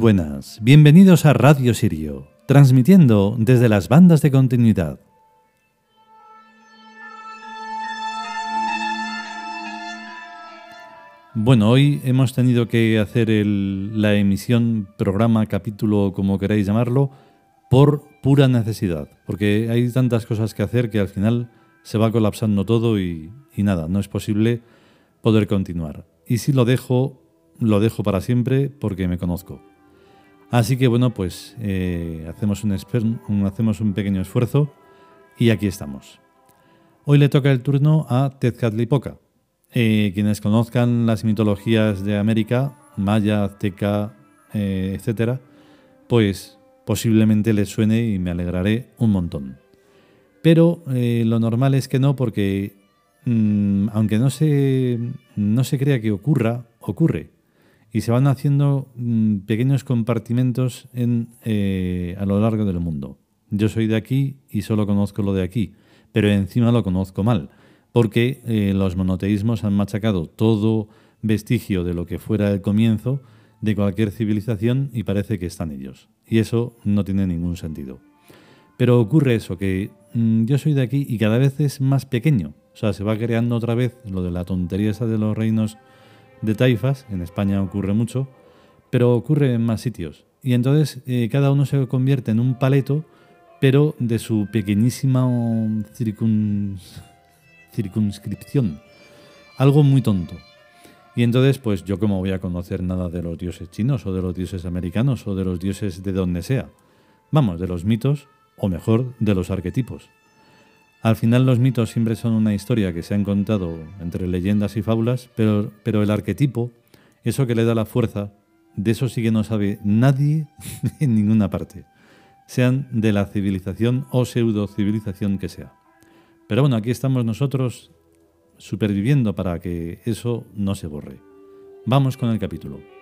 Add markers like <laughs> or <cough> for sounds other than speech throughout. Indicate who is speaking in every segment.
Speaker 1: buenas, bienvenidos a Radio Sirio, transmitiendo desde las bandas de continuidad. Bueno, hoy hemos tenido que hacer la emisión, programa, capítulo, como queráis llamarlo, por pura necesidad, porque hay tantas cosas que hacer que al final se va colapsando todo y, y nada, no es posible poder continuar. Y si lo dejo, lo dejo para siempre porque me conozco. Así que bueno, pues eh, hacemos, un, pequeño esfuerzo y aquí estamos. Hoy le toca el turno a Tezcatlipoca. Eh, quienes conozcan las mitologías de América, maya, azteca, eh, etc., pues posiblemente les suene y me alegraré un montón. Pero lo normal es que no, porque mm, aunque no se, no se crea que ocurra, ocurre y se van haciendo mm, pequeños compartimentos en, eh, a lo largo del mundo. Yo soy de aquí y solo conozco lo de aquí, pero encima lo conozco mal, porque eh, los monoteísmos han machacado todo vestigio de lo que fuera el comienzo de cualquier civilización y parece que están ellos. Y eso no tiene ningún sentido. Pero ocurre eso, que mm, yo soy de aquí y cada vez es más pequeño. O sea, se va creando otra vez lo de la tontería esa de los reinos de taifas, en España ocurre mucho, pero ocurre en más sitios. Y entonces eh, cada uno se convierte en un paleto, pero de su pequeñísima circunscripción. Algo muy tonto. Y entonces, pues yo como voy a conocer nada de los dioses chinos o de los dioses americanos o de los dioses de donde sea. Vamos, de los mitos, o mejor, de los arquetipos. Al final los mitos siempre son una historia que se han contado entre leyendas y fábulas, pero, pero el arquetipo, eso que le da la fuerza, de eso sí que no sabe nadie <laughs> en ninguna parte, sean de la civilización o pseudo civilización que sea. Pero bueno, aquí estamos nosotros superviviendo para que eso no se borre. Vamos con el capítulo.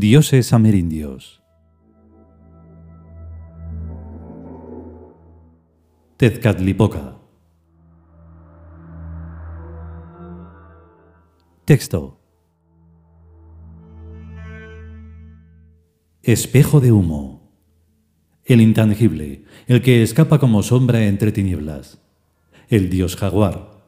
Speaker 1: Dioses amerindios. Tezcatlipoca. Texto. Espejo de humo. El intangible, el que escapa como sombra entre tinieblas. El dios jaguar.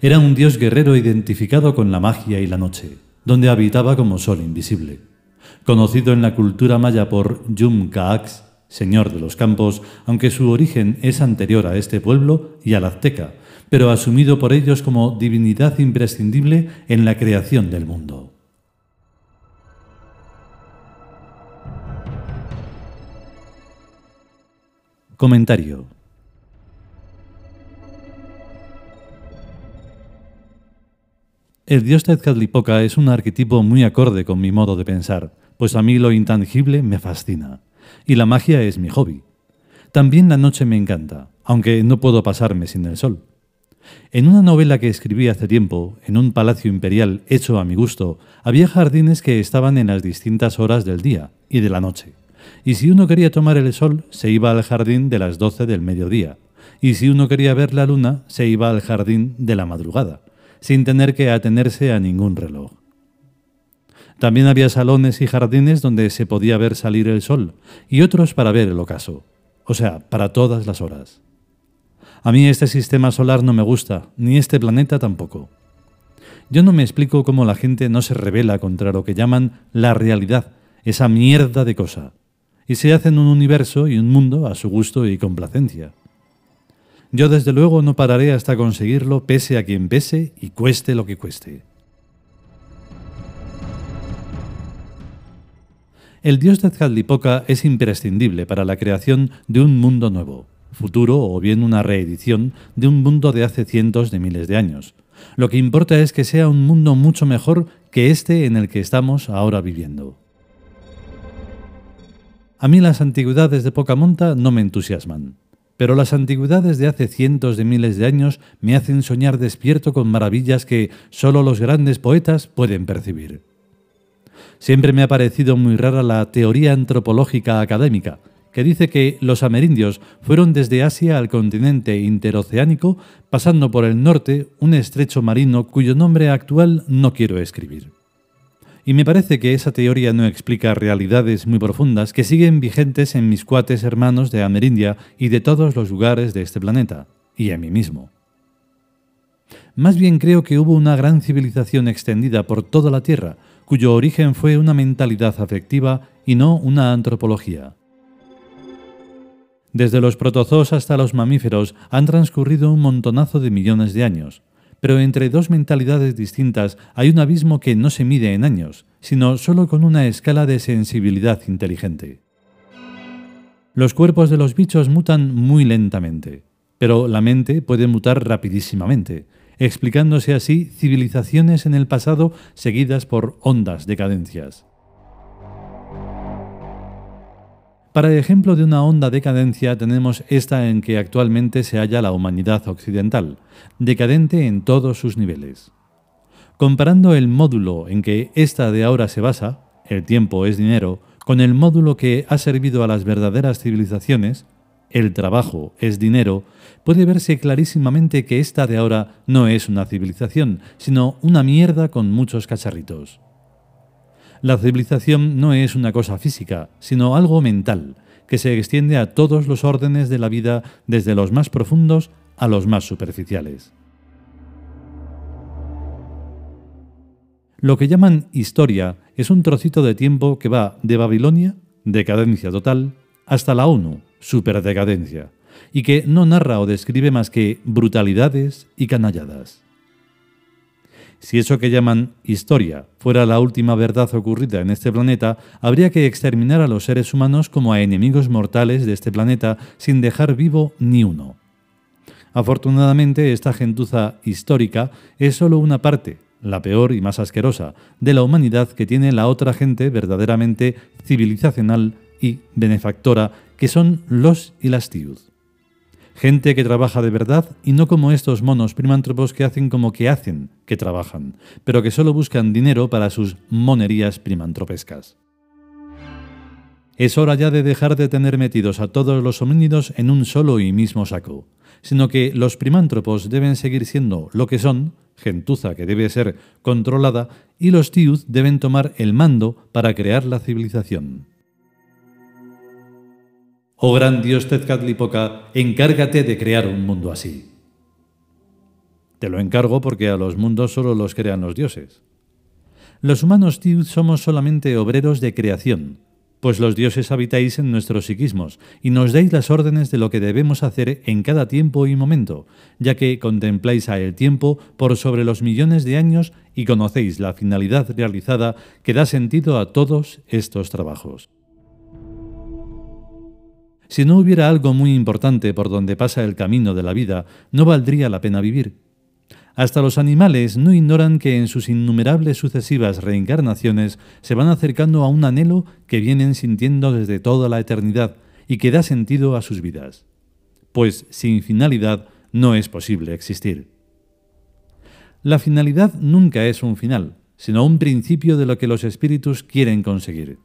Speaker 1: Era un dios guerrero identificado con la magia y la noche, donde habitaba como sol invisible conocido en la cultura maya por Yum Kaax, señor de los campos, aunque su origen es anterior a este pueblo y al azteca, pero asumido por ellos como divinidad imprescindible en la creación del mundo. Comentario El dios Tezcatlipoca es un arquetipo muy acorde con mi modo de pensar, pues a mí lo intangible me fascina, y la magia es mi hobby. También la noche me encanta, aunque no puedo pasarme sin el sol. En una novela que escribí hace tiempo, en un palacio imperial hecho a mi gusto, había jardines que estaban en las distintas horas del día y de la noche. Y si uno quería tomar el sol, se iba al jardín de las doce del mediodía. Y si uno quería ver la luna, se iba al jardín de la madrugada sin tener que atenerse a ningún reloj. También había salones y jardines donde se podía ver salir el sol y otros para ver el ocaso, o sea, para todas las horas. A mí este sistema solar no me gusta, ni este planeta tampoco. Yo no me explico cómo la gente no se revela contra lo que llaman la realidad, esa mierda de cosa, y se hacen un universo y un mundo a su gusto y complacencia. Yo desde luego no pararé hasta conseguirlo pese a quien pese y cueste lo que cueste. El dios de Tzcatlipoca es imprescindible para la creación de un mundo nuevo, futuro o bien una reedición de un mundo de hace cientos de miles de años. Lo que importa es que sea un mundo mucho mejor que este en el que estamos ahora viviendo. A mí las antigüedades de poca monta no me entusiasman, pero las antigüedades de hace cientos de miles de años me hacen soñar despierto con maravillas que solo los grandes poetas pueden percibir. Siempre me ha parecido muy rara la teoría antropológica académica, que dice que los amerindios fueron desde Asia al continente interoceánico, pasando por el norte un estrecho marino cuyo nombre actual no quiero escribir. Y me parece que esa teoría no explica realidades muy profundas que siguen vigentes en mis cuates hermanos de Amerindia y de todos los lugares de este planeta, y en mí mismo. Más bien creo que hubo una gran civilización extendida por toda la Tierra, cuyo origen fue una mentalidad afectiva y no una antropología. Desde los protozoos hasta los mamíferos han transcurrido un montonazo de millones de años, pero entre dos mentalidades distintas hay un abismo que no se mide en años, sino solo con una escala de sensibilidad inteligente. Los cuerpos de los bichos mutan muy lentamente, pero la mente puede mutar rapidísimamente, explicándose así civilizaciones en el pasado seguidas por ondas de Para ejemplo de una honda decadencia tenemos esta en que actualmente se halla la humanidad occidental, decadente en todos sus niveles. Comparando el módulo en que esta de ahora se basa, el tiempo es dinero, con el módulo que ha servido a las verdaderas civilizaciones, el trabajo es dinero, puede verse clarísimamente que esta de ahora no es una civilización, sino una mierda con muchos cacharritos. La civilización no es una cosa física, sino algo mental, que se extiende a todos los órdenes de la vida, desde los más profundos a los más superficiales. Lo que llaman historia es un trocito de tiempo que va de Babilonia, decadencia total, hasta la ONU, superdecadencia, y que no narra o describe más que brutalidades y canalladas. Si eso que llaman historia fuera la última verdad ocurrida en este planeta, habría que exterminar a los seres humanos como a enemigos mortales de este planeta sin dejar vivo ni uno. Afortunadamente, esta gentuza histórica es solo una parte, la peor y más asquerosa, de la humanidad que tiene la otra gente verdaderamente civilizacional y benefactora, que son los y las tiud. Gente que trabaja de verdad y no como estos monos primántropos que hacen como que hacen que trabajan, pero que solo buscan dinero para sus monerías primantropescas. Es hora ya de dejar de tener metidos a todos los homínidos en un solo y mismo saco, sino que los primántropos deben seguir siendo lo que son, gentuza que debe ser controlada, y los tiud deben tomar el mando para crear la civilización. Oh gran dios Tezcatlipoca, encárgate de crear un mundo así. Te lo encargo porque a los mundos solo los crean los dioses. Los humanos Tiud somos solamente obreros de creación, pues los dioses habitáis en nuestros psiquismos y nos dais las órdenes de lo que debemos hacer en cada tiempo y momento, ya que contempláis a el tiempo por sobre los millones de años y conocéis la finalidad realizada que da sentido a todos estos trabajos. Si no hubiera algo muy importante por donde pasa el camino de la vida, no valdría la pena vivir. Hasta los animales no ignoran que en sus innumerables sucesivas reencarnaciones se van acercando a un anhelo que vienen sintiendo desde toda la eternidad y que da sentido a sus vidas. Pues sin finalidad no es posible existir. La finalidad nunca es un final, sino un principio de lo que los espíritus quieren conseguir.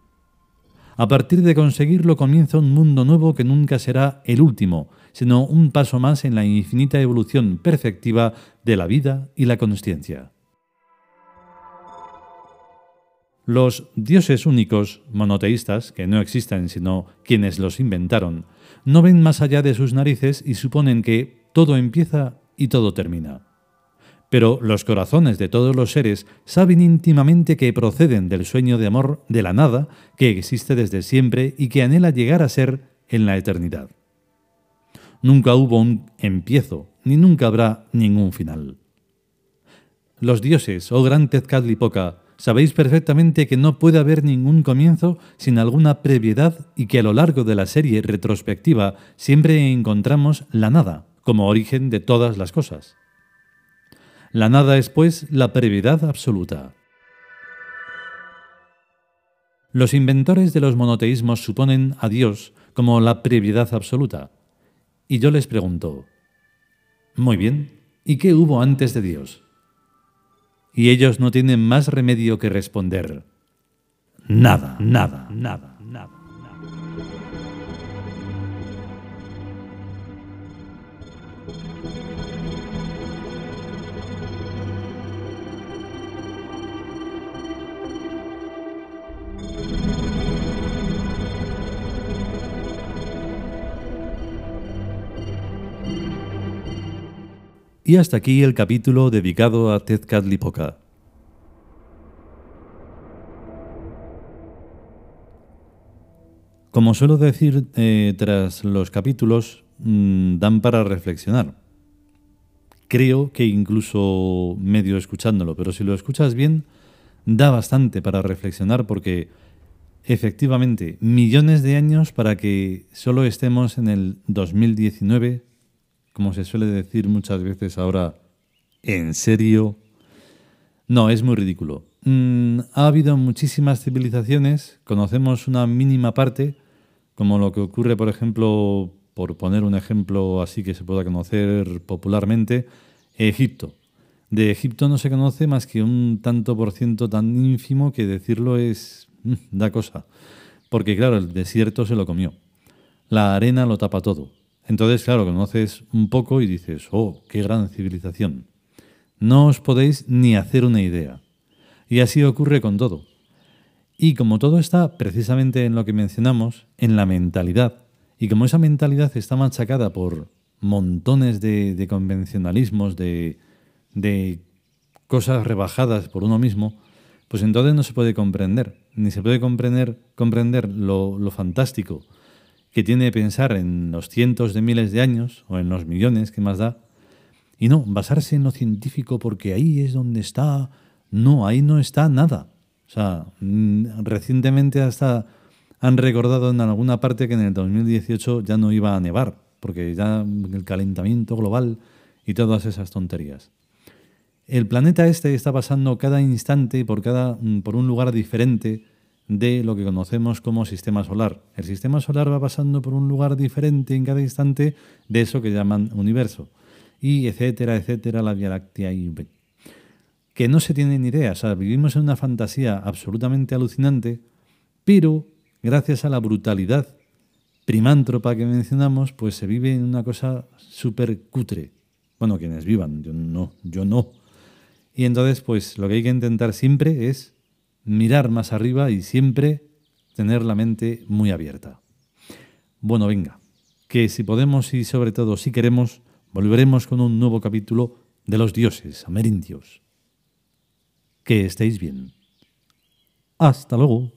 Speaker 1: A partir de conseguirlo comienza un mundo nuevo que nunca será el último, sino un paso más en la infinita evolución perfectiva de la vida y la consciencia. Los dioses únicos, monoteístas, que no existen sino quienes los inventaron, no ven más allá de sus narices y suponen que todo empieza y todo termina. Pero los corazones de todos los seres saben íntimamente que proceden del sueño de amor de la nada que existe desde siempre y que anhela llegar a ser en la eternidad. Nunca hubo un empiezo, ni nunca habrá ningún final. Los dioses, oh gran Tezcatlipoca, sabéis perfectamente que no puede haber ningún comienzo sin alguna previedad y que a lo largo de la serie retrospectiva siempre encontramos la nada como origen de todas las cosas. La nada es, pues, la previedad absoluta. Los inventores de los monoteísmos suponen a Dios como la previedad absoluta. Y yo les pregunto, muy bien, ¿y qué hubo antes de Dios? Y ellos no tienen más remedio que responder, nada, nada, nada, Y hasta aquí el capítulo dedicado a Tezcatlipoca. Como suelo decir eh, tras los capítulos, mm, dan para reflexionar. Creo que incluso medio escuchándolo, pero si lo escuchas bien, da bastante para reflexionar porque efectivamente millones de años para que solo estemos en el 2019 como se suele decir muchas veces ahora, ¿en serio? No, es muy ridículo. Mm, ha habido muchísimas civilizaciones, conocemos una mínima parte, como lo que ocurre, por ejemplo, por poner un ejemplo así que se pueda conocer popularmente, Egipto. De Egipto no se conoce más que un tanto por ciento tan ínfimo que decirlo es mm, da cosa. Porque claro, el desierto se lo comió. La arena lo tapa todo. Entonces, claro, conoces un poco y dices, oh, qué gran civilización. No os podéis ni hacer una idea. Y así ocurre con todo. Y como todo está precisamente en lo que mencionamos, en la mentalidad, y como esa mentalidad está machacada por montones de, convencionalismos, de, cosas rebajadas por uno mismo, pues entonces no se puede comprender, ni se puede comprender, comprender lo, lo fantástico, que tiene pensar en los cientos de miles de años o en los millones que más da, y no basarse en lo científico porque ahí es donde está, no, ahí no está nada. O sea, mm, recientemente hasta han recordado en alguna parte que en el 2018 ya no iba a nevar, porque ya el calentamiento global y todas esas tonterías. El planeta este está pasando cada instante por, cada, mm, por un lugar diferente de lo que conocemos como sistema solar. El sistema solar va pasando por un lugar diferente en cada instante de eso que llaman universo. Y etcétera, etcétera, la Vía Láctea y... Que no se tiene ni idea. O sea, vivimos en una fantasía absolutamente alucinante, pero gracias a la brutalidad primántropa que mencionamos, pues se vive en una cosa súper cutre. Bueno, quienes vivan, yo no, yo no. Y entonces, pues lo que hay que intentar siempre es mirar más arriba y siempre tener la mente muy abierta. Bueno, venga, que si podemos y sobre todo si queremos, volveremos con un nuevo capítulo de los dioses amerindios. Que estéis bien. Hasta luego.